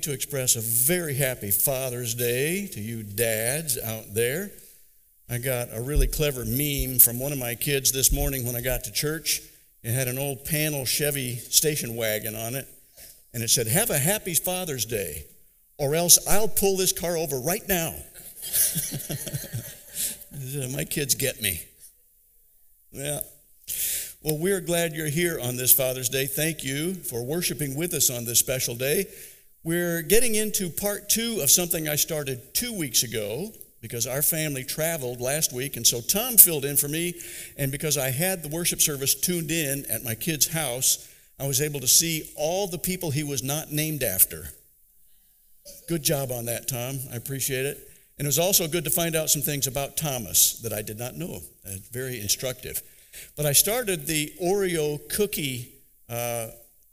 to express a very happy Father's Day to you dads out there. I got a really clever meme from one of my kids this morning when I got to church. It had an old panel Chevy station wagon on it, and it said, Have a happy Father's Day, or else I'll pull this car over right now. my kids get me. Yeah. Well, we're glad you're here on this Father's Day. Thank you for worshiping with us on this special day. We're getting into part two of something I started two weeks ago because our family traveled last week, and so Tom filled in for me. And because I had the worship service tuned in at my kid's house, I was able to see all the people he was not named after. Good job on that, Tom. I appreciate it. And it was also good to find out some things about Thomas that I did not know. Uh, very instructive. But I started the Oreo cookie uh,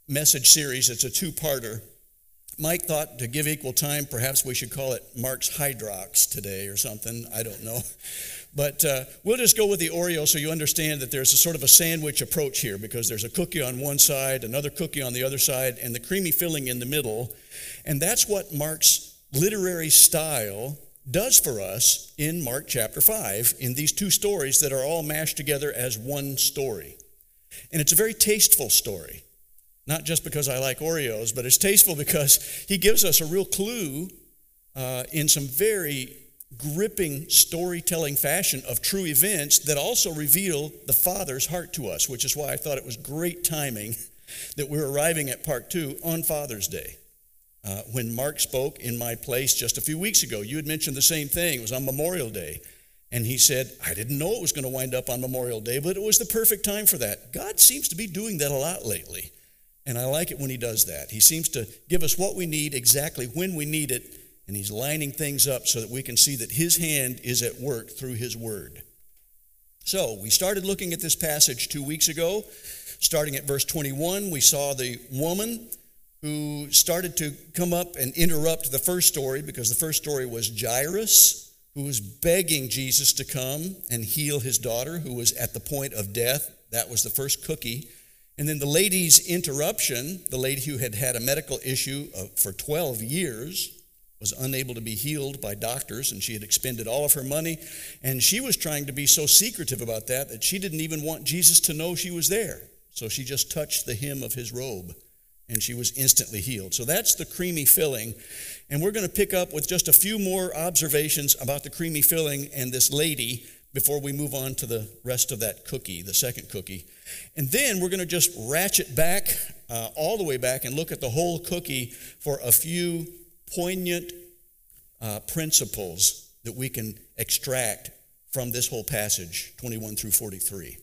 message series. It's a two parter. Mike thought to give equal time, perhaps we should call it Mark's Hydrox today or something. I don't know. But uh, we'll just go with the Oreo so you understand that there's a sort of a sandwich approach here because there's a cookie on one side, another cookie on the other side, and the creamy filling in the middle. And that's what Mark's literary style does for us in Mark chapter 5 in these two stories that are all mashed together as one story. And it's a very tasteful story. Not just because I like Oreos, but it's tasteful because he gives us a real clue uh, in some very gripping storytelling fashion of true events that also reveal the Father's heart to us, which is why I thought it was great timing that we're arriving at part two on Father's Day. Uh, when Mark spoke in my place just a few weeks ago, you had mentioned the same thing. It was on Memorial Day. And he said, I didn't know it was going to wind up on Memorial Day, but it was the perfect time for that. God seems to be doing that a lot lately. And I like it when he does that. He seems to give us what we need exactly when we need it, and he's lining things up so that we can see that his hand is at work through his word. So, we started looking at this passage two weeks ago. Starting at verse 21, we saw the woman who started to come up and interrupt the first story because the first story was Jairus, who was begging Jesus to come and heal his daughter, who was at the point of death. That was the first cookie. And then the lady's interruption, the lady who had had a medical issue uh, for 12 years, was unable to be healed by doctors, and she had expended all of her money. And she was trying to be so secretive about that that she didn't even want Jesus to know she was there. So she just touched the hem of his robe and she was instantly healed. So that's the creamy filling. And we're going to pick up with just a few more observations about the creamy filling and this lady before we move on to the rest of that cookie, the second cookie. And then we're going to just ratchet back uh, all the way back and look at the whole cookie for a few poignant uh, principles that we can extract from this whole passage, 21 through 43.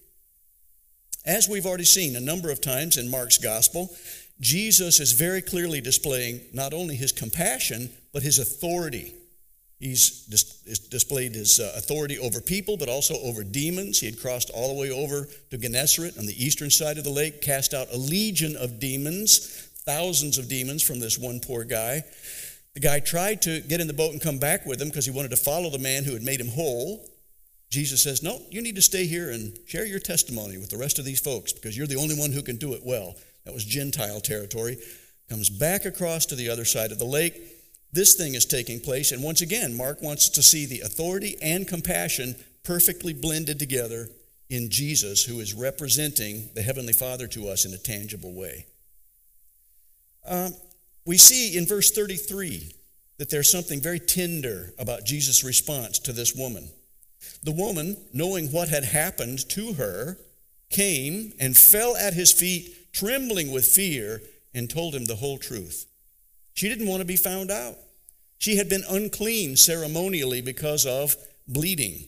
As we've already seen a number of times in Mark's gospel, Jesus is very clearly displaying not only his compassion, but his authority. He's dis- displayed his uh, authority over people, but also over demons. He had crossed all the way over to Gennesaret on the eastern side of the lake, cast out a legion of demons, thousands of demons from this one poor guy. The guy tried to get in the boat and come back with him because he wanted to follow the man who had made him whole. Jesus says, No, you need to stay here and share your testimony with the rest of these folks because you're the only one who can do it well. That was Gentile territory. Comes back across to the other side of the lake. This thing is taking place. And once again, Mark wants to see the authority and compassion perfectly blended together in Jesus, who is representing the Heavenly Father to us in a tangible way. Um, we see in verse 33 that there's something very tender about Jesus' response to this woman. The woman, knowing what had happened to her, came and fell at his feet trembling with fear, and told him the whole truth. She didn't want to be found out. She had been unclean ceremonially because of bleeding.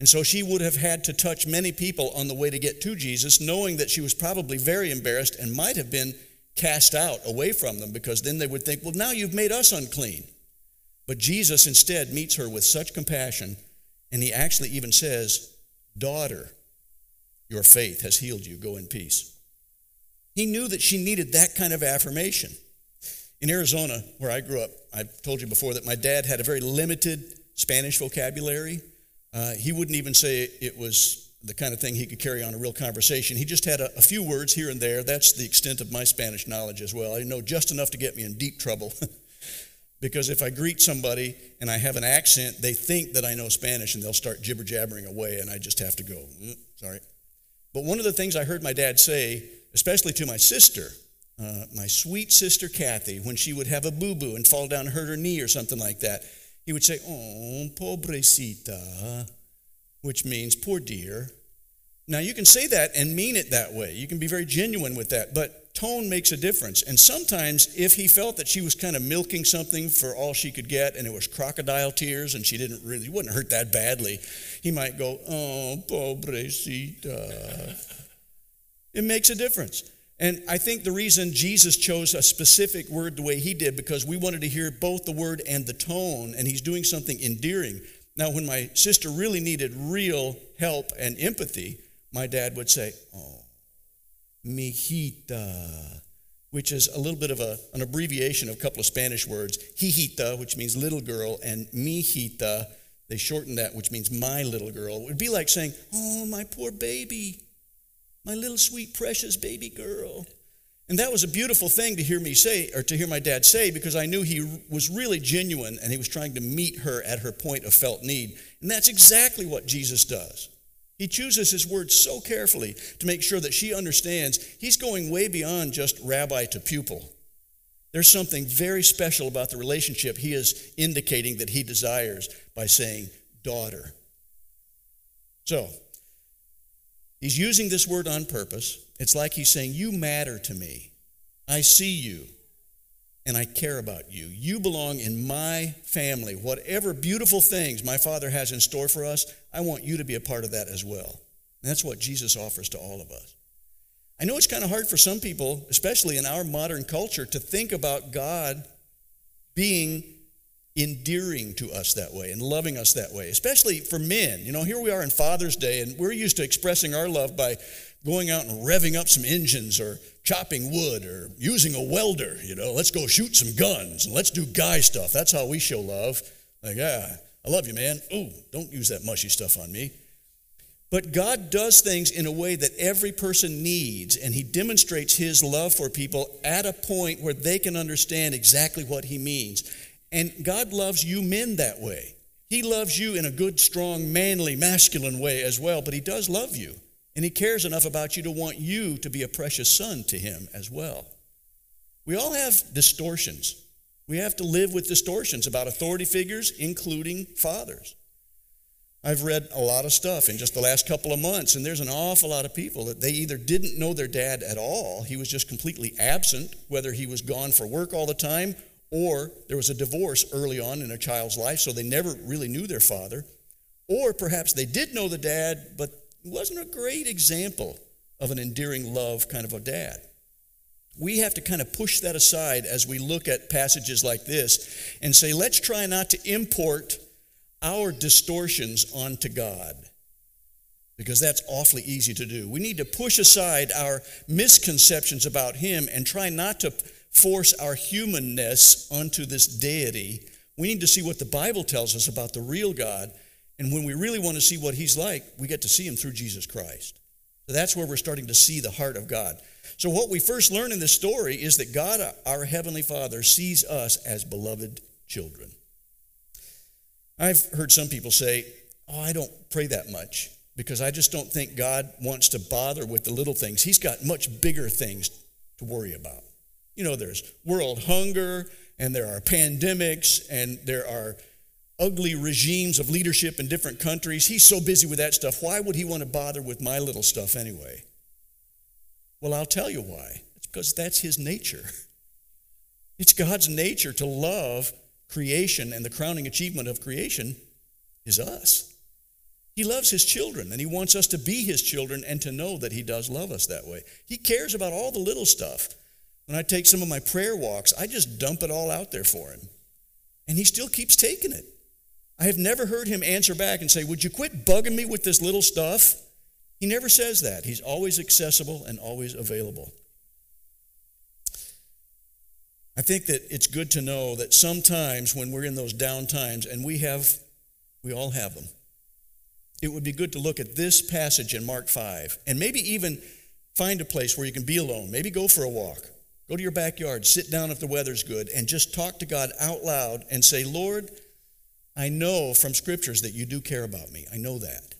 And so she would have had to touch many people on the way to get to Jesus, knowing that she was probably very embarrassed and might have been cast out away from them because then they would think, well, now you've made us unclean. But Jesus instead meets her with such compassion, and he actually even says, Daughter, your faith has healed you. Go in peace. He knew that she needed that kind of affirmation. In Arizona, where I grew up, I've told you before that my dad had a very limited Spanish vocabulary. Uh, he wouldn't even say it was the kind of thing he could carry on a real conversation. He just had a, a, few words here and there. That's the extent of my Spanish knowledge as well. I know just enough to get me in deep trouble. Because if I greet somebody and I have an accent, they think that I know Spanish and they'll start jibber jabbering away, and I just have to go, mm, sorry. But one of the things I heard my dad say, especially to my sister, uh, my sweet sister Kathy, when she would have a boo boo and fall down and hurt her knee or something like that, he would say, Oh, pobrecita, which means poor dear. Now, you can say that and mean it that way. You can be very genuine with that, but tone makes a difference. And sometimes, if he felt that she was kind of milking something for all she could get and it was crocodile tears and she didn't really, wouldn't hurt that badly, he might go, Oh, pobrecita. It makes a difference. And I think the reason Jesus chose a specific word the way he did, because we wanted to hear both the word and the tone, and he's doing something endearing. Now, when my sister really needed real help and empathy, my dad would say, Oh, mijita, which is a little bit of a, an abbreviation of a couple of Spanish words. Hijita, which means little girl, and mijita, they shortened that, which means my little girl. It would be like saying, Oh, my poor baby, my little sweet, precious baby girl. And that was a beautiful thing to hear me say, or to hear my dad say, because I knew he was really genuine and he was trying to meet her at her point of felt need. And that's exactly what Jesus does. He chooses his words so carefully to make sure that she understands he's going way beyond just rabbi to pupil. There's something very special about the relationship he is indicating that he desires by saying daughter. So, he's using this word on purpose. It's like he's saying, You matter to me. I see you and I care about you. You belong in my family. Whatever beautiful things my Father has in store for us, I want you to be a part of that as well. And that's what Jesus offers to all of us. I know it's kind of hard for some people, especially in our modern culture, to think about God being endearing to us that way and loving us that way, especially for men. You know, here we are in Father's Day, and we're used to expressing our love by going out and revving up some engines or chopping wood or using a welder. You know, let's go shoot some guns and let's do guy stuff. That's how we show love. Like, I love you, man. Ooh, don't use that mushy stuff on me. But God does things in a way that every person needs, and He demonstrates His love for people at a point where they can understand exactly what He means. And God loves you men that way. He loves you in a good, strong, manly, masculine way as well, but He does love you. And He cares enough about you to want you to be a precious son to Him as well. We all have distortions. We have to live with distortions about authority figures, including fathers. I've read a lot of stuff in just the last couple of months, and there's an awful lot of people that they either didn't know their dad at all, he was just completely absent, whether he was gone for work all the time, or there was a divorce early on in a child's life, so they never really knew their father, or perhaps they did know the dad, but wasn't a great example of an endearing love kind of a dad. We have to kind of push that aside as we look at passages like this and say, let's try not to import our distortions onto God because that's awfully easy to do. We need to push aside our misconceptions about Him and try not to force our humanness onto this deity. We need to see what the Bible tells us about the real God and when we really want to see what he's like, we get to see him through Jesus Christ. So that's where we're starting to see the heart of God. So, what we first learn in this story is that God, our Heavenly Father, sees us as beloved children. I've heard some people say, Oh, I don't pray that much because I just don't think God wants to bother with the little things. He's got much bigger things to worry about. You know, there's world hunger, and there are pandemics, and there are ugly regimes of leadership in different countries. He's so busy with that stuff. Why would he want to bother with my little stuff anyway? Well, I'll tell you why. It's because that's his nature. It's God's nature to love creation, and the crowning achievement of creation is us. He loves his children, and he wants us to be his children and to know that he does love us that way. He cares about all the little stuff. When I take some of my prayer walks, I just dump it all out there for him. And he still keeps taking it. I have never heard him answer back and say, Would you quit bugging me with this little stuff? He never says that. He's always accessible and always available. I think that it's good to know that sometimes when we're in those down times, and we have, we all have them, it would be good to look at this passage in Mark 5 and maybe even find a place where you can be alone. Maybe go for a walk. Go to your backyard, sit down if the weather's good, and just talk to God out loud and say, Lord, I know from scriptures that you do care about me. I know that.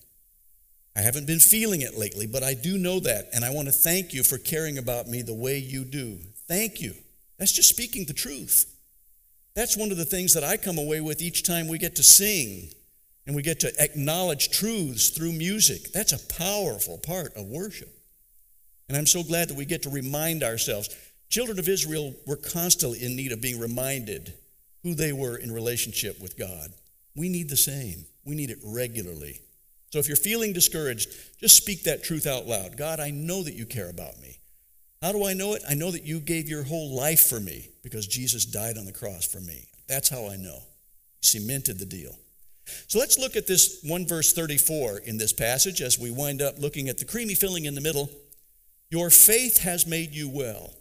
I haven't been feeling it lately, but I do know that. And I want to thank you for caring about me the way you do. Thank you. That's just speaking the truth. That's one of the things that I come away with each time we get to sing and we get to acknowledge truths through music. That's a powerful part of worship. And I'm so glad that we get to remind ourselves. Children of Israel were constantly in need of being reminded who they were in relationship with God. We need the same, we need it regularly. So if you're feeling discouraged, just speak that truth out loud. God, I know that you care about me. How do I know it? I know that you gave your whole life for me because Jesus died on the cross for me. That's how I know. Cemented the deal. So let's look at this 1 verse 34 in this passage as we wind up looking at the creamy filling in the middle. Your faith has made you well.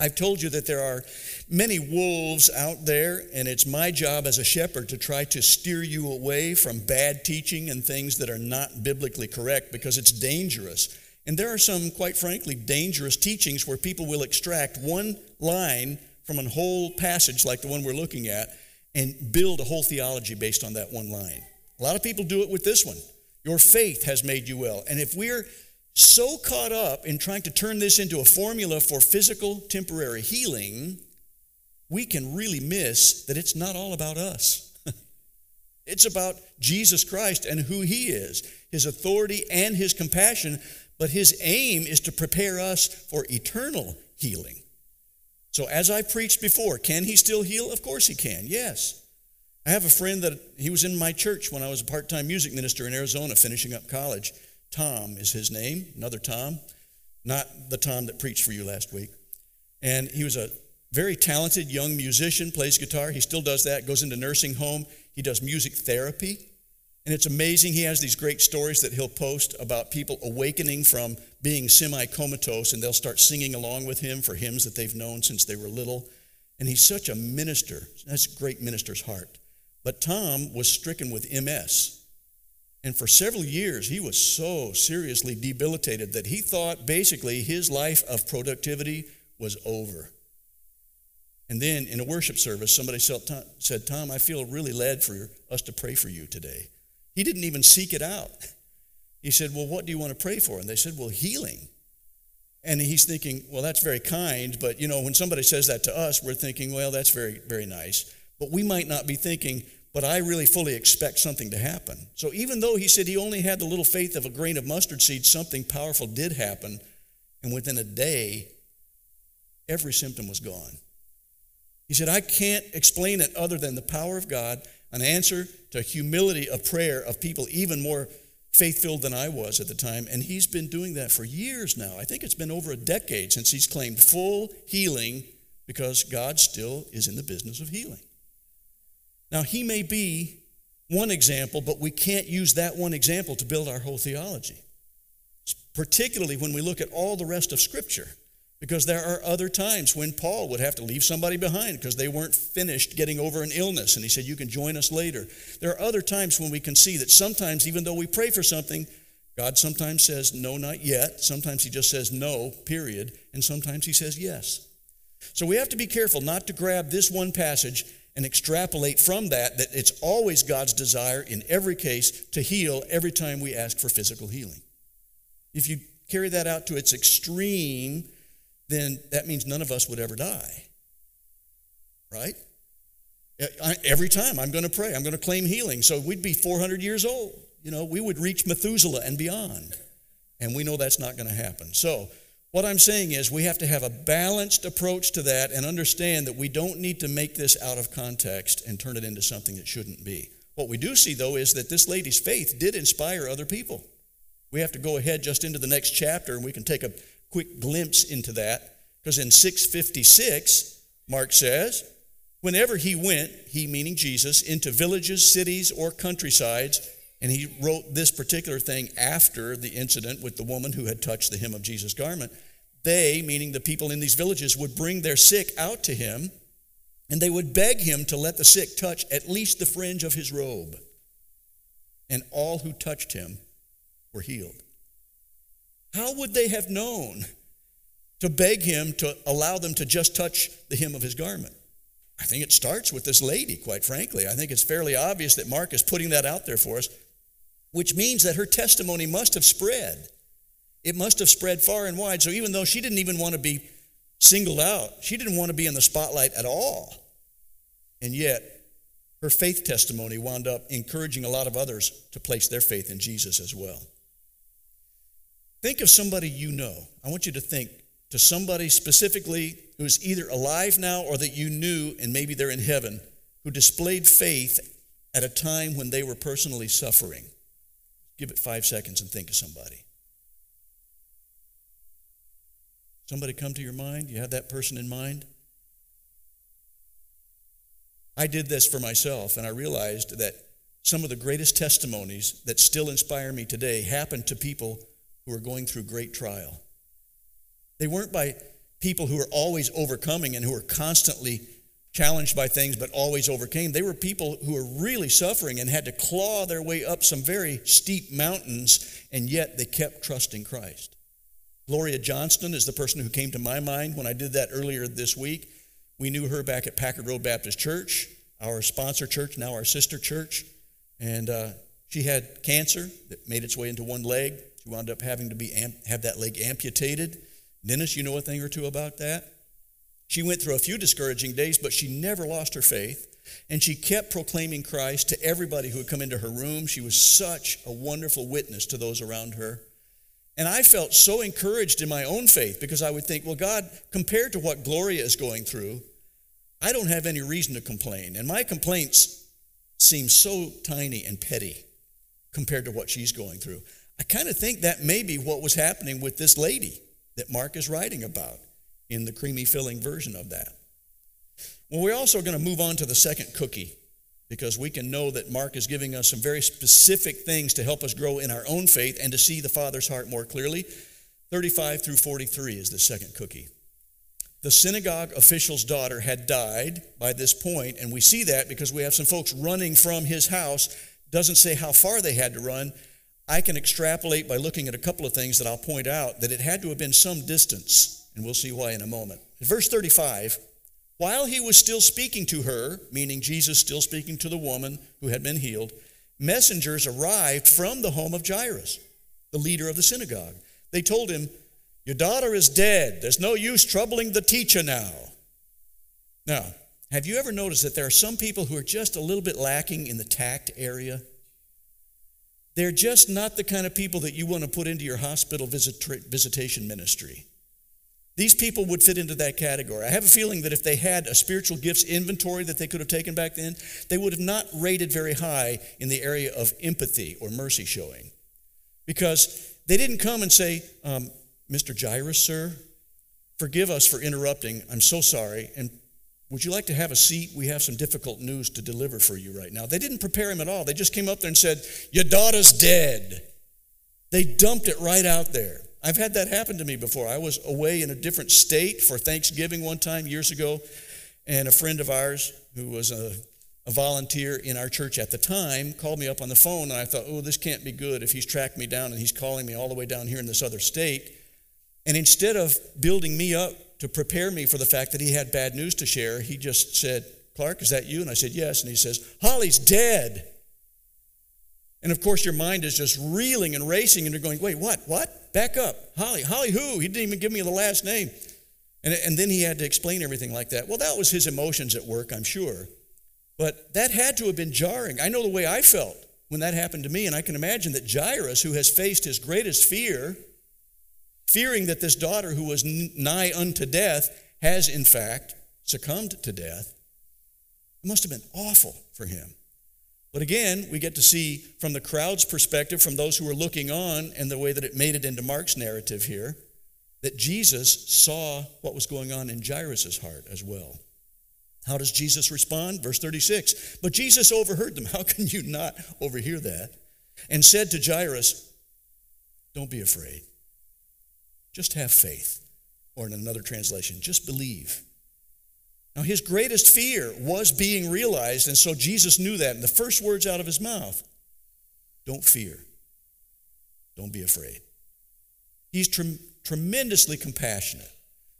I've told you that there are many wolves out there, and it's my job as a shepherd to try to steer you away from bad teaching and things that are not biblically correct because it's dangerous. And there are some, quite frankly, dangerous teachings where people will extract one line from a whole passage like the one we're looking at and build a whole theology based on that one line. A lot of people do it with this one. Your faith has made you well. And if we're so caught up in trying to turn this into a formula for physical temporary healing, we can really miss that it's not all about us. it's about Jesus Christ and who he is, his authority and his compassion, but his aim is to prepare us for eternal healing. So, as I preached before, can he still heal? Of course he can, yes. I have a friend that he was in my church when I was a part time music minister in Arizona finishing up college. Tom is his name, another Tom, not the Tom that preached for you last week. And he was a very talented young musician, plays guitar. He still does that, goes into nursing home. He does music therapy. And it's amazing. He has these great stories that he'll post about people awakening from being semi comatose, and they'll start singing along with him for hymns that they've known since they were little. And he's such a minister. That's a great minister's heart. But Tom was stricken with MS. And for several years, he was so seriously debilitated that he thought basically his life of productivity was over. And then in a worship service, somebody said, Tom, I feel really led for us to pray for you today. He didn't even seek it out. He said, Well, what do you want to pray for? And they said, Well, healing. And he's thinking, Well, that's very kind. But, you know, when somebody says that to us, we're thinking, Well, that's very, very nice. But we might not be thinking, but I really fully expect something to happen. So even though he said he only had the little faith of a grain of mustard seed, something powerful did happen. And within a day, every symptom was gone. He said, I can't explain it other than the power of God, an answer to humility of prayer of people even more faith filled than I was at the time. And he's been doing that for years now. I think it's been over a decade since he's claimed full healing because God still is in the business of healing. Now, he may be one example, but we can't use that one example to build our whole theology, particularly when we look at all the rest of Scripture. Because there are other times when Paul would have to leave somebody behind because they weren't finished getting over an illness. And he said, You can join us later. There are other times when we can see that sometimes, even though we pray for something, God sometimes says, No, not yet. Sometimes he just says no, period. And sometimes he says yes. So we have to be careful not to grab this one passage and extrapolate from that that it's always God's desire in every case to heal every time we ask for physical healing. If you carry that out to its extreme, then that means none of us would ever die. Right? Every time I'm going to pray, I'm going to claim healing. So we'd be 400 years old. You know, we would reach Methuselah and beyond. And we know that's not going to happen. So what I'm saying is, we have to have a balanced approach to that and understand that we don't need to make this out of context and turn it into something that shouldn't be. What we do see, though, is that this lady's faith did inspire other people. We have to go ahead just into the next chapter and we can take a quick glimpse into that. Because in 656, Mark says, whenever he went, he meaning Jesus, into villages, cities, or countrysides, and he wrote this particular thing after the incident with the woman who had touched the hem of Jesus' garment. They, meaning the people in these villages, would bring their sick out to him and they would beg him to let the sick touch at least the fringe of his robe. And all who touched him were healed. How would they have known to beg him to allow them to just touch the hem of his garment. I think it starts with this lady, quite frankly. I think it's fairly obvious that Mark is putting that out there for us, which means that her testimony must have spread. It must have spread far and wide. So even though she didn't even want to be singled out, she didn't want to be in the spotlight at all. And yet, her faith testimony wound up encouraging a lot of others to place their faith in Jesus as well. Think of somebody you know. I want you to think to somebody specifically who's either alive now or that you knew and maybe they're in heaven who displayed faith at a time when they were personally suffering. Give it five seconds and think of somebody. Somebody come to your mind? You have that person in mind? I did this for myself, and I realized that some of the greatest testimonies that still inspire me today happened to people who are going through great trial. They weren't by people who are always overcoming and who are constantly challenged by things but always overcame. They were people who were really suffering and had to claw their way up some very steep mountains, and yet they kept trusting Christ. Gloria Johnston is the person who came to my mind when I did that earlier this week. We knew her back at Packard Road Baptist Church, our sponsor church, now our sister church. And uh, she had cancer that made its way into one leg. She wound up having to be have that leg amputated. Dennis, you know a thing or two about that? She went through a few discouraging days, but she never lost her faith. And she kept proclaiming Christ to everybody who would come into her room. She was such a wonderful witness to those around her. And I felt so encouraged in my own faith because I would think, well, God, compared to what Gloria is going through, I don't have any reason to complain. And my complaints seem so tiny and petty compared to what she's going through. I kind of think that may be what was happening with this lady that Mark is writing about in the creamy filling version of that. Well, we're also going to move on to the second cookie because we can know that Mark is giving us some very specific things to help us grow in our own faith and to see the Father's heart more clearly. 35 through 43 is the second cookie. The synagogue official's daughter had died by this point, and we see that because we have some folks running from his house. Doesn't say how far they had to run. I can extrapolate by looking at a couple of things that I'll point out that it had to have been some distance, and we'll see why in a moment. verse 35, while he was still speaking to her, meaning Jesus still speaking to the woman who had been healed, messengers arrived from the home of Jairus, the leader of the synagogue. They told him, Your daughter is dead. There's no use troubling the teacher now. Now, have you ever noticed that there are some people who are just a little bit lacking in the tact area? They're just not the kind of people that you want to put into your hospital visit, visitation ministry. These people would fit into that category. I have a feeling that if they had a spiritual gifts inventory that they could have taken back then, they would have not rated very high in the area of empathy or mercy showing. Because they didn't come and say, um, Mr. Jairus, sir, forgive us for interrupting. I'm so sorry. And would you like to have a seat? We have some difficult news to deliver for you right now. They didn't prepare him at all. They just came up there and said, Your daughter's dead. They dumped it right out there. I've had that happen to me before. I was away in a different state for Thanksgiving one time years ago, and a friend of ours who was a, a volunteer in our church at the time called me up on the phone, and I thought, oh, this can't be good if he's tracked me down and he's calling me all the way down here in this other state. And instead of building me up to prepare me for the fact that he had bad news to share, he just said, Clark, is that you? And I said, yes. And he says, Holly's dead. And of course, your mind is just reeling and racing, and you're going, wait, what? What? Back up. Holly. Holly who? He didn't even give me the last name. And, and then he had to explain everything like that. Well, that was his emotions at work, I'm sure. But that had to have been jarring. I know the way I felt when that happened to me, and I can imagine that Jairus, who has faced his greatest fear, fearing that this daughter who was nigh unto death has in fact succumbed to death, it must have been awful for him. But again, we get to see from the crowd's perspective, from those who were looking on, and the way that it made it into Mark's narrative here, that Jesus saw what was going on in Jairus' heart as well. How does Jesus respond? Verse 36 But Jesus overheard them. How can you not overhear that? And said to Jairus, Don't be afraid. Just have faith. Or in another translation, just believe. Now, his greatest fear was being realized, and so Jesus knew that. And the first words out of his mouth don't fear, don't be afraid. He's tre- tremendously compassionate.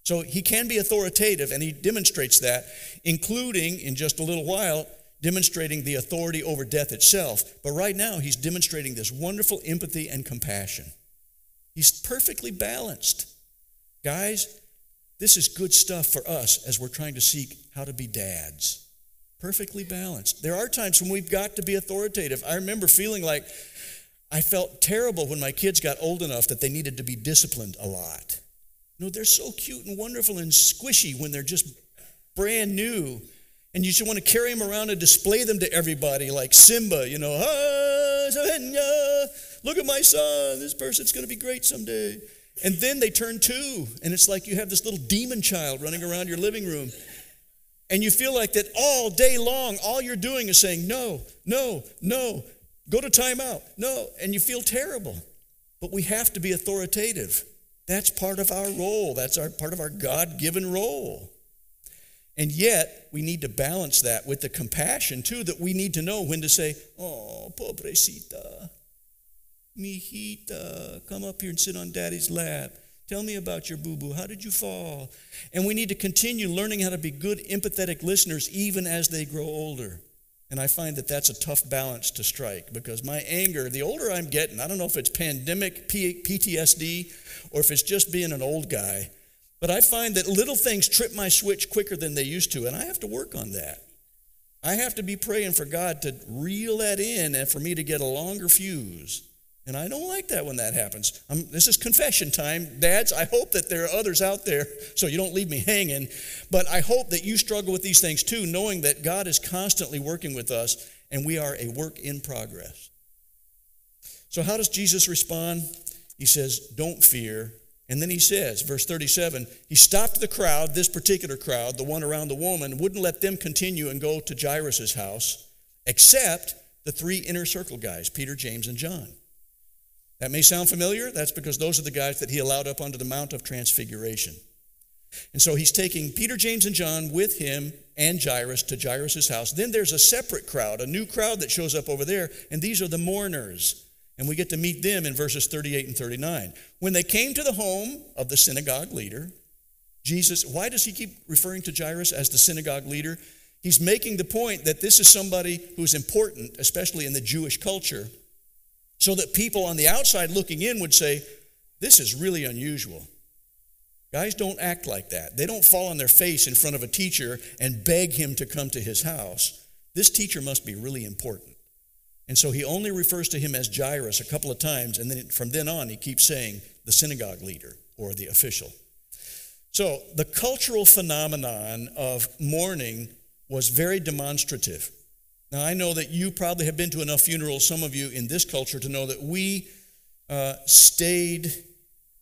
So he can be authoritative, and he demonstrates that, including in just a little while, demonstrating the authority over death itself. But right now, he's demonstrating this wonderful empathy and compassion. He's perfectly balanced. Guys, this is good stuff for us as we're trying to seek how to be dads. Perfectly balanced. There are times when we've got to be authoritative. I remember feeling like I felt terrible when my kids got old enough that they needed to be disciplined a lot. You know, they're so cute and wonderful and squishy when they're just brand new. And you just want to carry them around and display them to everybody like Simba, you know, ah, look at my son, this person's going to be great someday. And then they turn two, and it's like you have this little demon child running around your living room. And you feel like that all day long, all you're doing is saying, no, no, no, go to timeout, no, and you feel terrible. But we have to be authoritative. That's part of our role, that's our, part of our God given role. And yet, we need to balance that with the compassion, too, that we need to know when to say, oh, pobrecita, Mijita, uh, come up here and sit on daddy's lap. Tell me about your boo boo. How did you fall? And we need to continue learning how to be good, empathetic listeners even as they grow older. And I find that that's a tough balance to strike because my anger, the older I'm getting, I don't know if it's pandemic PTSD or if it's just being an old guy, but I find that little things trip my switch quicker than they used to, and I have to work on that. I have to be praying for God to reel that in and for me to get a longer fuse. And I don't like that when that happens. I'm, this is confession time. Dads, I hope that there are others out there so you don't leave me hanging. But I hope that you struggle with these things too, knowing that God is constantly working with us and we are a work in progress. So, how does Jesus respond? He says, Don't fear. And then he says, verse 37, he stopped the crowd, this particular crowd, the one around the woman, wouldn't let them continue and go to Jairus' house, except the three inner circle guys, Peter, James, and John. That may sound familiar. That's because those are the guys that he allowed up onto the Mount of Transfiguration. And so he's taking Peter, James, and John with him and Jairus to Jairus' house. Then there's a separate crowd, a new crowd that shows up over there, and these are the mourners. And we get to meet them in verses 38 and 39. When they came to the home of the synagogue leader, Jesus, why does he keep referring to Jairus as the synagogue leader? He's making the point that this is somebody who's important, especially in the Jewish culture so that people on the outside looking in would say, This is really unusual. Guys don't act like that. They don't fall on their face in front of a teacher and beg him to come to his house. This teacher must be really important. And so he only refers to him as Jairus a couple of times, and then from then on, he keeps saying the synagogue leader or the official. So the cultural phenomenon of mourning was very demonstrative. Now, I know that you probably have been to enough funerals, some of you in this culture, to know that we uh, staid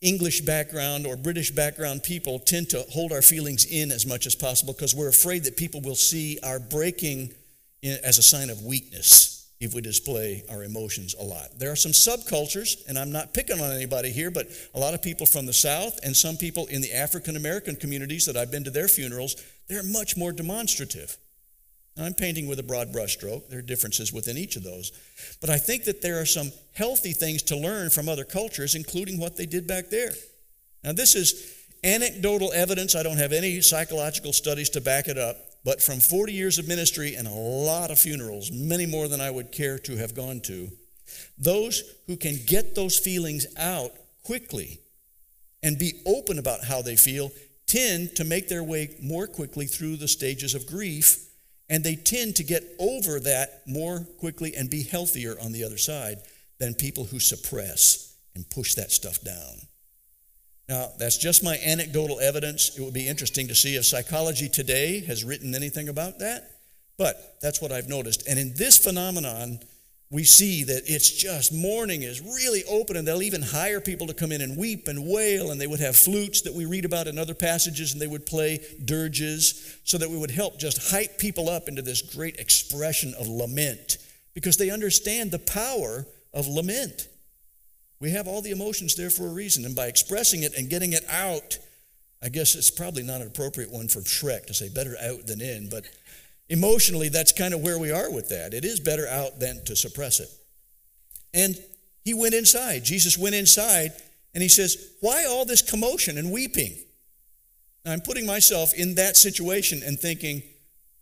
English background or British background people tend to hold our feelings in as much as possible because we're afraid that people will see our breaking in, as a sign of weakness if we display our emotions a lot. There are some subcultures, and I'm not picking on anybody here, but a lot of people from the South and some people in the African American communities that I've been to their funerals, they're much more demonstrative. I'm painting with a broad brushstroke. There are differences within each of those. But I think that there are some healthy things to learn from other cultures, including what they did back there. Now, this is anecdotal evidence. I don't have any psychological studies to back it up. But from 40 years of ministry and a lot of funerals, many more than I would care to have gone to, those who can get those feelings out quickly and be open about how they feel tend to make their way more quickly through the stages of grief and they tend to get over that more quickly and be healthier on the other side than people who suppress and push that stuff down. Now, that's just my anecdotal evidence. It would be interesting to see if psychology today has written anything about that, but that's what I've noticed. And in this phenomenon, we see that it's just mourning is really open, and they'll even hire people to come in and weep and wail, and they would have flutes that we read about in other passages, and they would play dirges so that we would help just hype people up into this great expression of lament because they understand the power of lament. We have all the emotions there for a reason, and by expressing it and getting it out, I guess it's probably not an appropriate one for Shrek to say better out than in, but Emotionally, that's kind of where we are with that. It is better out than to suppress it. And he went inside. Jesus went inside and he says, Why all this commotion and weeping? Now, I'm putting myself in that situation and thinking,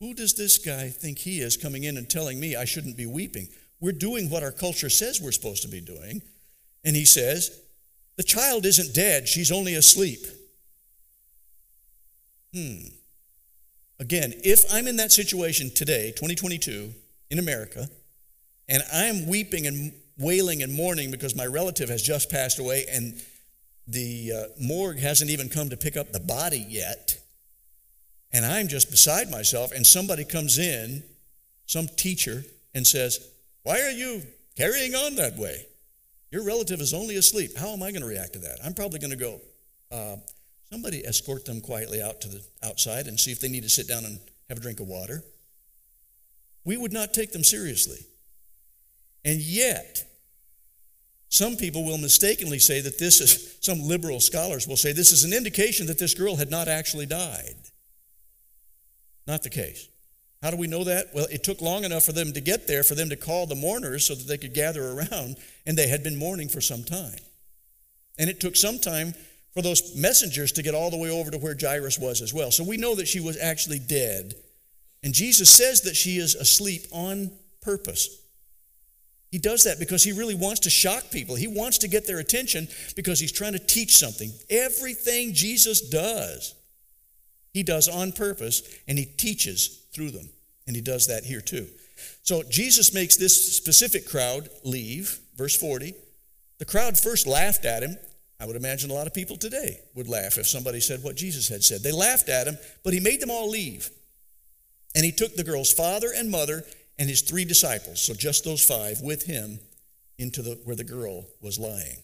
who does this guy think he is coming in and telling me I shouldn't be weeping? We're doing what our culture says we're supposed to be doing. And he says, The child isn't dead, she's only asleep. Hmm. Again, if I'm in that situation today, 2022, in America, and I'm weeping and wailing and mourning because my relative has just passed away and the uh, morgue hasn't even come to pick up the body yet, and I'm just beside myself, and somebody comes in, some teacher, and says, Why are you carrying on that way? Your relative is only asleep. How am I going to react to that? I'm probably going to go, uh, somebody escort them quietly out to the outside and see if they need to sit down and have a drink of water. We would not take them seriously. And yet, some people will mistakenly say that this is, some liberal scholars will say this is an indication that this girl had not actually died. Not the case. How do we know that? Well, it took long enough for them to get there for them to call the mourners so that they could gather around, and they had been mourning for some time. And it took some time for those messengers to get all the way over to where Jairus was as well. So we know that she was actually dead. And Jesus says that she is asleep on purpose. He does that because he really wants to shock people. He wants to get their attention because he's trying to teach something. Everything Jesus does, he does on purpose and he teaches through them. And he does that here too. So Jesus makes this specific crowd leave, verse 40. The crowd first laughed at him. I would imagine a lot of people today would laugh if somebody said what Jesus had said. They laughed at him, but he made them all leave. And he took the girl's father and mother and his three disciples, so just those five, with him into the where the girl was lying.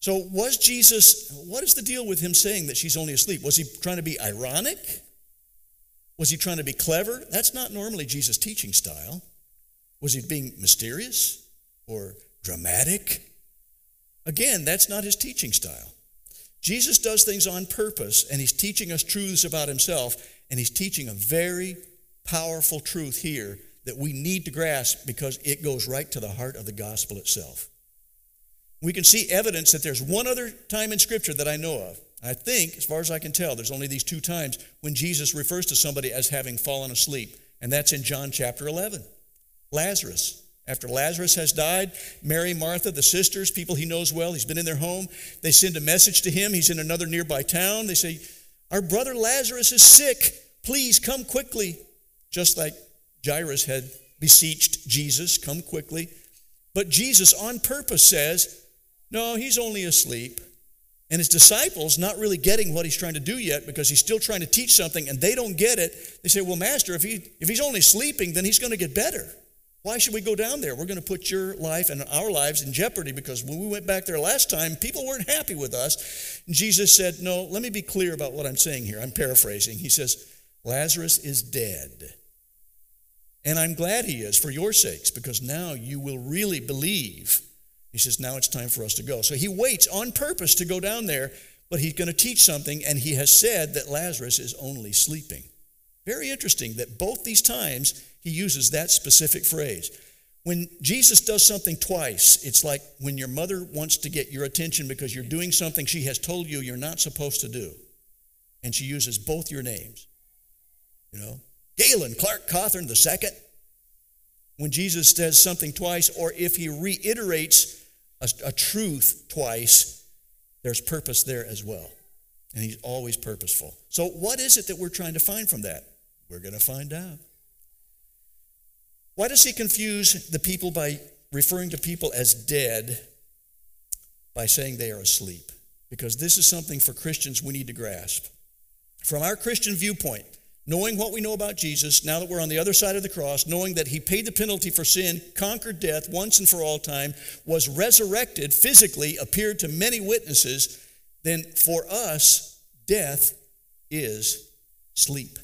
So was Jesus, what is the deal with him saying that she's only asleep? Was he trying to be ironic? Was he trying to be clever? That's not normally Jesus' teaching style. Was he being mysterious or dramatic? Again, that's not his teaching style. Jesus does things on purpose, and he's teaching us truths about himself, and he's teaching a very powerful truth here that we need to grasp because it goes right to the heart of the gospel itself. We can see evidence that there's one other time in Scripture that I know of. I think, as far as I can tell, there's only these two times when Jesus refers to somebody as having fallen asleep, and that's in John chapter 11. Lazarus. After Lazarus has died, Mary, Martha, the sisters, people he knows well, he's been in their home. They send a message to him. He's in another nearby town. They say, Our brother Lazarus is sick. Please come quickly. Just like Jairus had beseeched Jesus, come quickly. But Jesus, on purpose, says, No, he's only asleep. And his disciples, not really getting what he's trying to do yet because he's still trying to teach something and they don't get it, they say, Well, Master, if, he, if he's only sleeping, then he's going to get better. Why should we go down there? We're going to put your life and our lives in jeopardy because when we went back there last time, people weren't happy with us. Jesus said, No, let me be clear about what I'm saying here. I'm paraphrasing. He says, Lazarus is dead. And I'm glad he is for your sakes, because now you will really believe. He says, now it's time for us to go. So he waits on purpose to go down there, but he's going to teach something, and he has said that Lazarus is only sleeping. Very interesting that both these times he uses that specific phrase. When Jesus does something twice, it's like when your mother wants to get your attention because you're doing something she has told you you're not supposed to do. And she uses both your names. You know, Galen Clark Cawthorn second. When Jesus says something twice, or if he reiterates a, a truth twice, there's purpose there as well. And he's always purposeful. So, what is it that we're trying to find from that? We're going to find out. Why does he confuse the people by referring to people as dead by saying they are asleep? Because this is something for Christians we need to grasp. From our Christian viewpoint, knowing what we know about Jesus, now that we're on the other side of the cross, knowing that he paid the penalty for sin, conquered death once and for all time, was resurrected physically, appeared to many witnesses, then for us, death is sleep.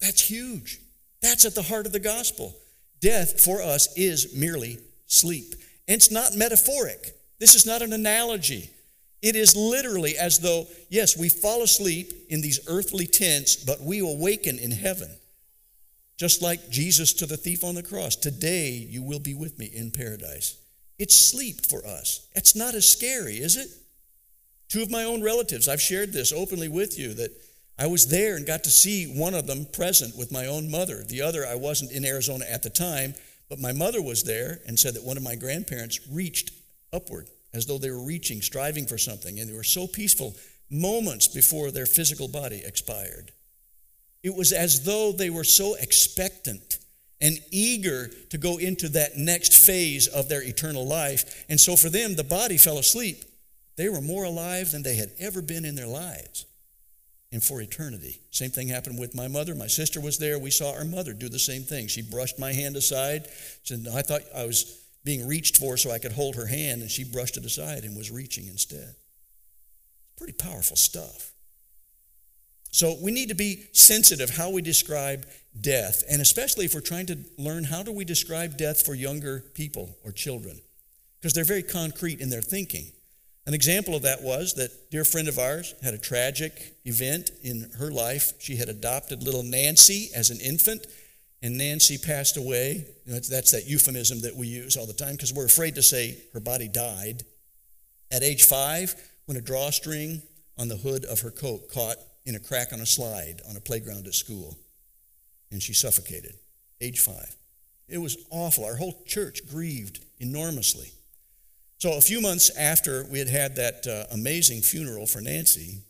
That's huge. That's at the heart of the gospel. Death for us is merely sleep. And it's not metaphoric. This is not an analogy. It is literally as though, yes, we fall asleep in these earthly tents, but we awaken in heaven. Just like Jesus to the thief on the cross. Today you will be with me in paradise. It's sleep for us. It's not as scary, is it? Two of my own relatives, I've shared this openly with you that I was there and got to see one of them present with my own mother. The other, I wasn't in Arizona at the time, but my mother was there and said that one of my grandparents reached upward as though they were reaching, striving for something, and they were so peaceful moments before their physical body expired. It was as though they were so expectant and eager to go into that next phase of their eternal life. And so for them, the body fell asleep. They were more alive than they had ever been in their lives and for eternity. Same thing happened with my mother. My sister was there. We saw our mother do the same thing. She brushed my hand aside. Said, I thought I was being reached for so I could hold her hand, and she brushed it aside and was reaching instead. Pretty powerful stuff. So we need to be sensitive how we describe death, and especially if we're trying to learn how do we describe death for younger people or children, because they're very concrete in their thinking. An example of that was that dear friend of ours had a tragic event in her life. She had adopted little Nancy as an infant, and Nancy passed away. That's that euphemism that we use all the time because we're afraid to say her body died. At age five, when a drawstring on the hood of her coat caught in a crack on a slide on a playground at school, and she suffocated. Age five. It was awful. Our whole church grieved enormously. So, a few months after we had had that uh, amazing funeral for Nancy,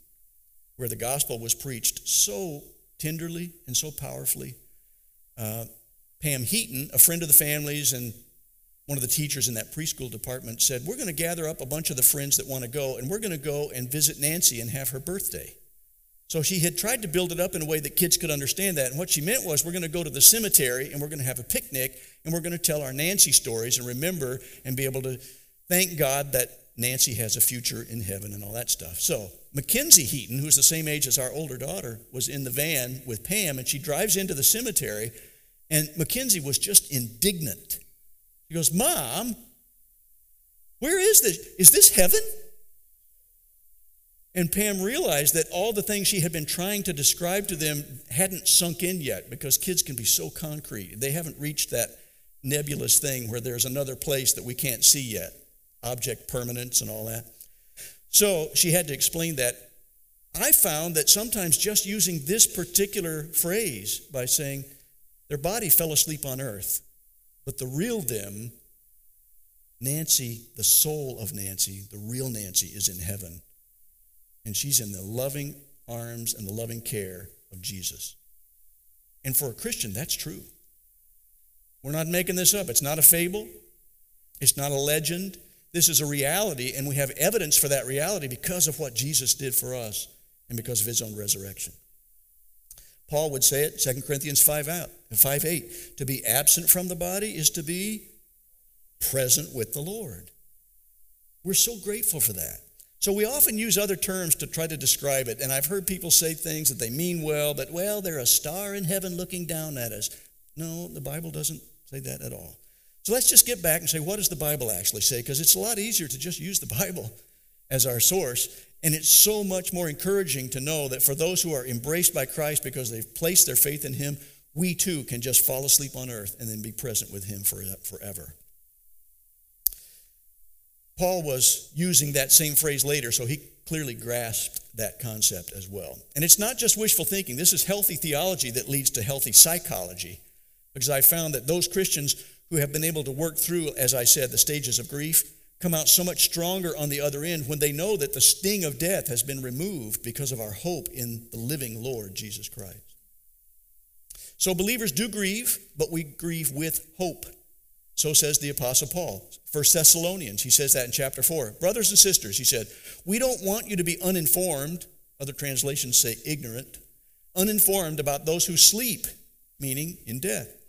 where the gospel was preached so tenderly and so powerfully, uh, Pam Heaton, a friend of the family's and one of the teachers in that preschool department, said, We're going to gather up a bunch of the friends that want to go, and we're going to go and visit Nancy and have her birthday. So she had tried to build it up in a way that kids could understand that. And what she meant was, we're going to go to the cemetery and we're going to have a picnic and we're going to tell our Nancy stories and remember and be able to Thank God that Nancy has a future in heaven and all that stuff. So, Mackenzie Heaton, who's the same age as our older daughter, was in the van with Pam, and she drives into the cemetery, and Mackenzie was just indignant. He goes, Mom, where is this? Is this heaven? And Pam realized that all the things she had been trying to describe to them hadn't sunk in yet because kids can be so concrete. They haven't reached that nebulous thing where there's another place that we can't see yet object permanence and all that. So she had to explain that. I found that sometimes just using this particular phrase by saying, their body fell asleep on earth, but the real them, Nancy, the soul of Nancy, the real Nancy, is in heaven. And she's in the loving arms and the loving care of Jesus. And for a Christian, that's true. We're not making this up. It's not a fable, it's not a legend. This is a reality, and we have evidence for that reality because of what Jesus did for us and because of his own resurrection. Paul would say it, 2 Corinthians 5 out, 5 8. To be absent from the body is to be present with the Lord. We're so grateful for that. So we often use other terms to try to describe it, and I've heard people say things that they mean well, but well, they're a star in heaven looking down at us. No, the Bible doesn't say that at all. So let's just get back and say, what does the Bible actually say? Because it's a lot easier to just use the Bible as our source. And it's so much more encouraging to know that for those who are embraced by Christ because they've placed their faith in Him, we too can just fall asleep on earth and then be present with Him forever. Paul was using that same phrase later, so he clearly grasped that concept as well. And it's not just wishful thinking, this is healthy theology that leads to healthy psychology. Because I found that those Christians who have been able to work through, as I said, the stages of grief, come out so much stronger on the other end when they know that the sting of death has been removed because of our hope in the living Lord Jesus Christ. So believers do grieve, but we grieve with hope. So says the Apostle Paul. First Thessalonians, he says that in chapter 4. Brothers and sisters, he said, we don't want you to be uninformed, other translations say ignorant, uninformed about those who sleep, meaning in death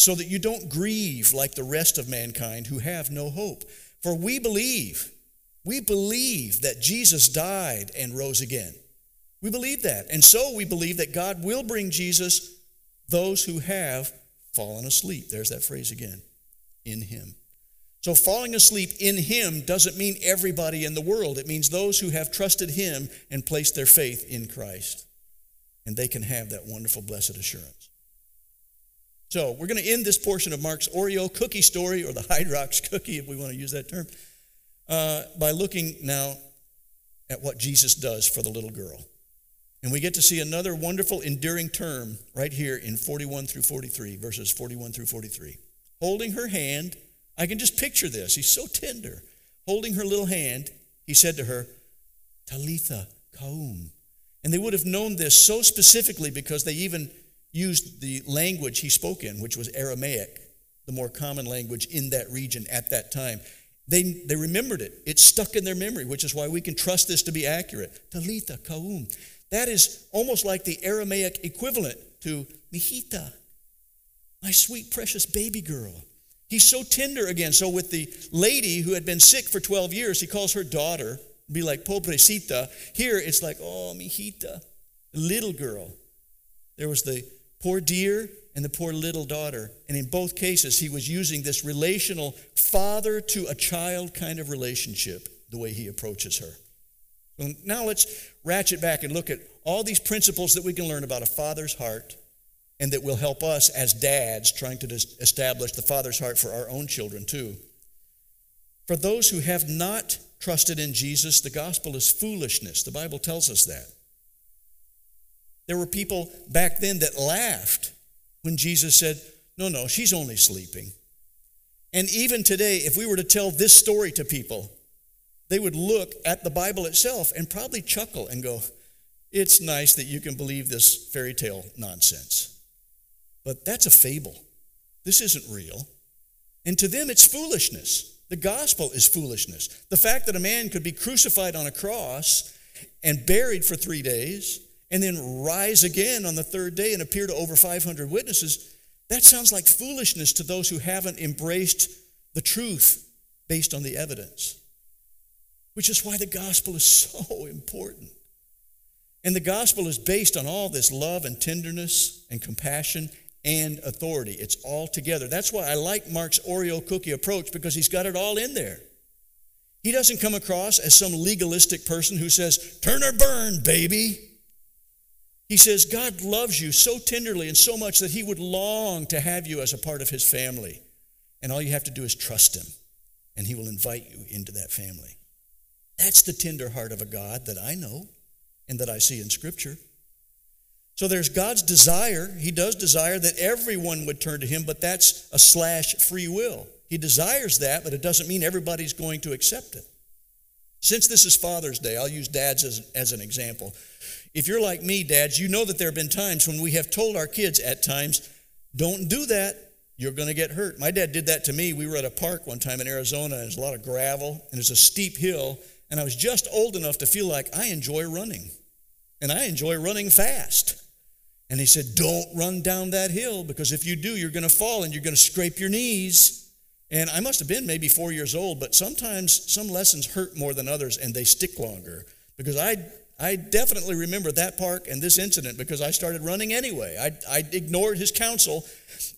so that you don't grieve like the rest of mankind who have no hope. For we believe, we believe that Jesus died and rose again. We believe that. And so we believe that God will bring Jesus those who have fallen asleep. There's that phrase again in Him. So, falling asleep in Him doesn't mean everybody in the world. It means those who have trusted Him and placed their faith in Christ. And they can have that wonderful, blessed assurance. So we're going to end this portion of Mark's Oreo cookie story, or the Hydrox cookie, if we want to use that term, uh, by looking now at what Jesus does for the little girl. And we get to see another wonderful, enduring term right here in 41 through 43, verses 41 through 43. Holding her hand, I can just picture this. He's so tender. Holding her little hand, he said to her, Talitha Koum. And they would have known this so specifically because they even used the language he spoke in, which was Aramaic, the more common language in that region at that time. They, they remembered it. It stuck in their memory, which is why we can trust this to be accurate. Talitha Koum. That is almost like the Aramaic equivalent to Mijita, my sweet, precious baby girl. He's so tender again. So, with the lady who had been sick for 12 years, he calls her daughter, be like pobrecita. Here, it's like, oh, mijita, little girl. There was the poor dear and the poor little daughter. And in both cases, he was using this relational father to a child kind of relationship, the way he approaches her. Now let's ratchet back and look at all these principles that we can learn about a father's heart and that will help us as dads trying to establish the father's heart for our own children, too. For those who have not trusted in Jesus, the gospel is foolishness. The Bible tells us that. There were people back then that laughed when Jesus said, No, no, she's only sleeping. And even today, if we were to tell this story to people, they would look at the Bible itself and probably chuckle and go, It's nice that you can believe this fairy tale nonsense. But that's a fable. This isn't real. And to them, it's foolishness. The gospel is foolishness. The fact that a man could be crucified on a cross and buried for three days and then rise again on the third day and appear to over 500 witnesses, that sounds like foolishness to those who haven't embraced the truth based on the evidence, which is why the gospel is so important. And the gospel is based on all this love and tenderness and compassion and authority. It's all together. That's why I like Mark's Oreo cookie approach because he's got it all in there. He doesn't come across as some legalistic person who says, Turn or burn, baby. He says, God loves you so tenderly and so much that he would long to have you as a part of his family. And all you have to do is trust him, and he will invite you into that family. That's the tender heart of a God that I know and that I see in Scripture. So there's God's desire. He does desire that everyone would turn to Him, but that's a slash free will. He desires that, but it doesn't mean everybody's going to accept it. Since this is Father's Day, I'll use dads as, as an example. If you're like me, dads, you know that there have been times when we have told our kids at times, don't do that. You're going to get hurt. My dad did that to me. We were at a park one time in Arizona, and there's a lot of gravel, and it's a steep hill, and I was just old enough to feel like I enjoy running, and I enjoy running fast. And he said, Don't run down that hill because if you do, you're going to fall and you're going to scrape your knees. And I must have been maybe four years old, but sometimes some lessons hurt more than others and they stick longer. Because I, I definitely remember that park and this incident because I started running anyway. I, I ignored his counsel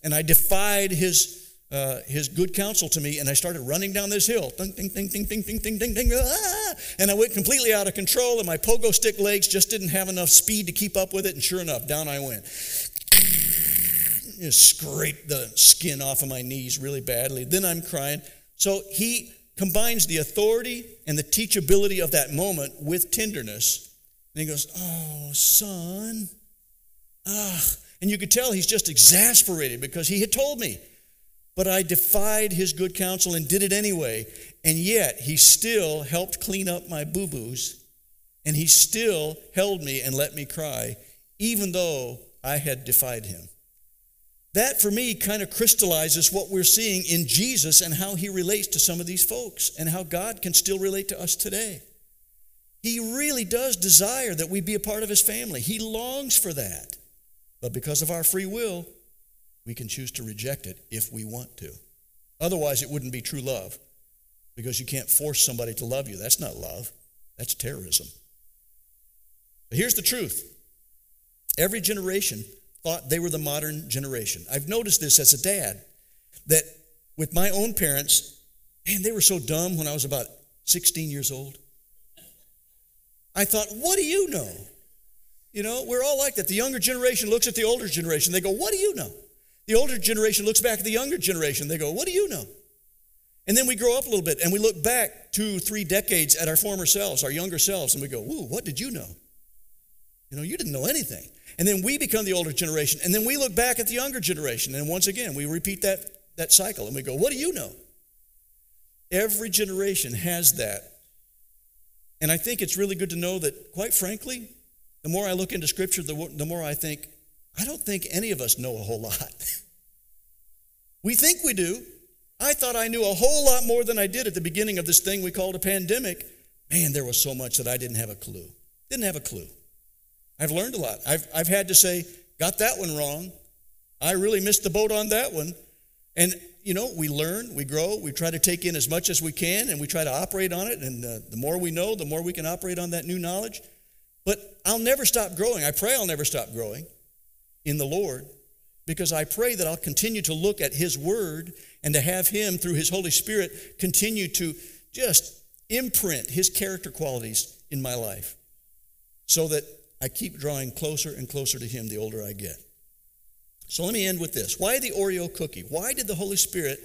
and I defied his uh, his good counsel to me, and I started running down this hill. Ding, ding, ding, ding, ding, ding, ding, ding, ding, ah! And I went completely out of control, and my pogo stick legs just didn't have enough speed to keep up with it. And sure enough, down I went. Just scraped the skin off of my knees really badly. Then I'm crying. So he combines the authority and the teachability of that moment with tenderness. And he goes, Oh, son. Ah. And you could tell he's just exasperated because he had told me but I defied his good counsel and did it anyway. And yet, he still helped clean up my boo boos, and he still held me and let me cry, even though I had defied him. That, for me, kind of crystallizes what we're seeing in Jesus and how he relates to some of these folks and how God can still relate to us today. He really does desire that we be a part of his family, he longs for that. But because of our free will, we can choose to reject it if we want to. Otherwise, it wouldn't be true love because you can't force somebody to love you. That's not love, that's terrorism. But here's the truth every generation thought they were the modern generation. I've noticed this as a dad that with my own parents, man, they were so dumb when I was about 16 years old. I thought, what do you know? You know, we're all like that. The younger generation looks at the older generation. They go, what do you know? The older generation looks back at the younger generation. They go, What do you know? And then we grow up a little bit and we look back two, three decades at our former selves, our younger selves, and we go, Ooh, what did you know? You know, you didn't know anything. And then we become the older generation. And then we look back at the younger generation. And once again, we repeat that, that cycle and we go, What do you know? Every generation has that. And I think it's really good to know that, quite frankly, the more I look into Scripture, the, the more I think, I don't think any of us know a whole lot. we think we do. I thought I knew a whole lot more than I did at the beginning of this thing we called a pandemic. Man, there was so much that I didn't have a clue. Didn't have a clue. I've learned a lot. I've, I've had to say, got that one wrong. I really missed the boat on that one. And, you know, we learn, we grow, we try to take in as much as we can, and we try to operate on it. And uh, the more we know, the more we can operate on that new knowledge. But I'll never stop growing. I pray I'll never stop growing in the Lord because I pray that I'll continue to look at His Word and to have Him, through His Holy Spirit, continue to just imprint His character qualities in my life so that I keep drawing closer and closer to Him the older I get. So let me end with this. Why the Oreo cookie? Why did the Holy Spirit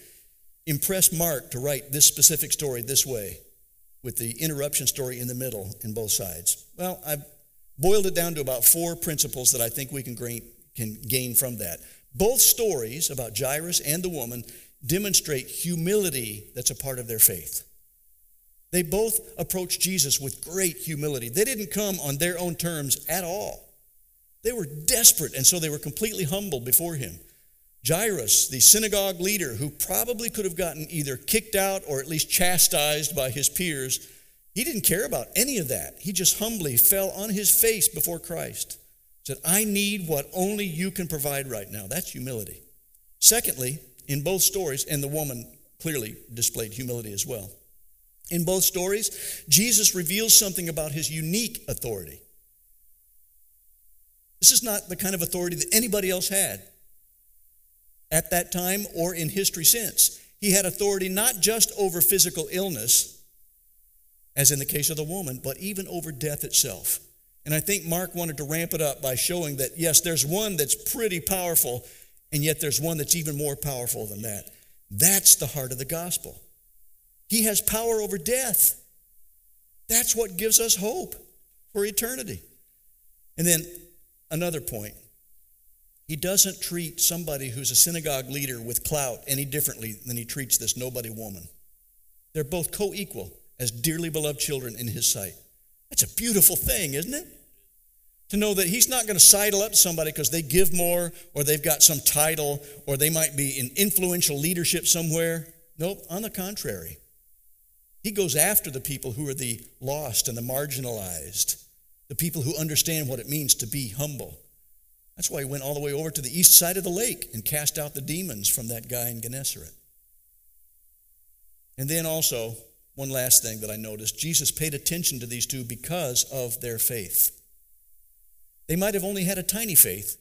impress Mark to write this specific story this way, with the interruption story in the middle in both sides? Well, I've boiled it down to about four principles that I think we can gain, can gain from that. Both stories about Jairus and the woman demonstrate humility that's a part of their faith. They both approached Jesus with great humility. They didn't come on their own terms at all. They were desperate, and so they were completely humble before him. Jairus, the synagogue leader, who probably could have gotten either kicked out or at least chastised by his peers, he didn't care about any of that. He just humbly fell on his face before Christ. Said, I need what only you can provide right now. That's humility. Secondly, in both stories, and the woman clearly displayed humility as well. In both stories, Jesus reveals something about his unique authority. This is not the kind of authority that anybody else had at that time or in history since. He had authority not just over physical illness, as in the case of the woman, but even over death itself. And I think Mark wanted to ramp it up by showing that, yes, there's one that's pretty powerful, and yet there's one that's even more powerful than that. That's the heart of the gospel. He has power over death. That's what gives us hope for eternity. And then another point he doesn't treat somebody who's a synagogue leader with clout any differently than he treats this nobody woman. They're both co equal as dearly beloved children in his sight. That's a beautiful thing, isn't it? To know that he's not going to sidle up to somebody because they give more or they've got some title or they might be in influential leadership somewhere. Nope, on the contrary. He goes after the people who are the lost and the marginalized, the people who understand what it means to be humble. That's why he went all the way over to the east side of the lake and cast out the demons from that guy in Gennesaret. And then also, one last thing that I noticed Jesus paid attention to these two because of their faith. They might have only had a tiny faith,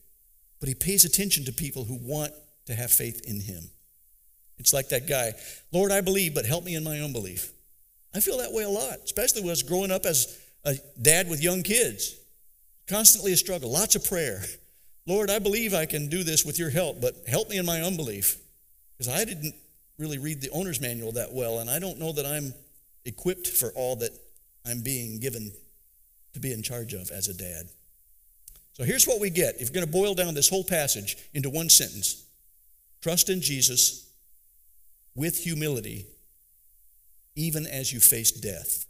but he pays attention to people who want to have faith in him. It's like that guy Lord, I believe, but help me in my unbelief. I feel that way a lot, especially when I was growing up as a dad with young kids. Constantly a struggle, lots of prayer. Lord, I believe I can do this with your help, but help me in my unbelief. Because I didn't really read the owner's manual that well, and I don't know that I'm equipped for all that I'm being given to be in charge of as a dad. So here's what we get. If you're going to boil down this whole passage into one sentence trust in Jesus with humility even as you face death.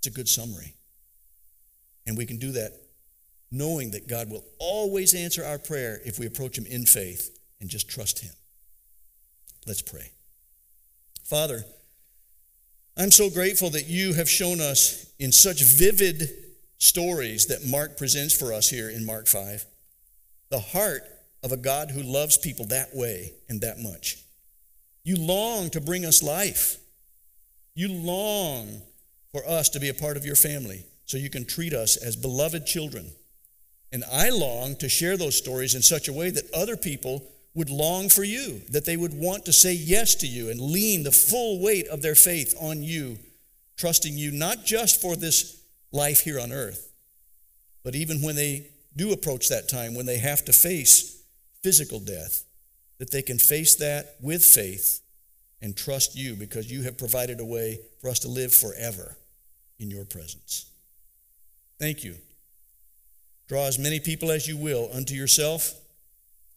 It's a good summary. And we can do that knowing that God will always answer our prayer if we approach Him in faith and just trust Him. Let's pray. Father, I'm so grateful that you have shown us in such vivid stories that Mark presents for us here in Mark 5 the heart of a God who loves people that way and that much. You long to bring us life. You long for us to be a part of your family so you can treat us as beloved children. And I long to share those stories in such a way that other people would long for you, that they would want to say yes to you and lean the full weight of their faith on you, trusting you not just for this life here on earth, but even when they do approach that time when they have to face physical death, that they can face that with faith and trust you because you have provided a way for us to live forever in your presence. Thank you. Draw as many people as you will unto yourself.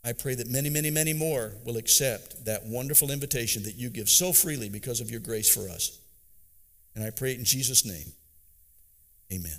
I pray that many, many, many more will accept that wonderful invitation that you give so freely because of your grace for us. And I pray it in Jesus' name. Amen.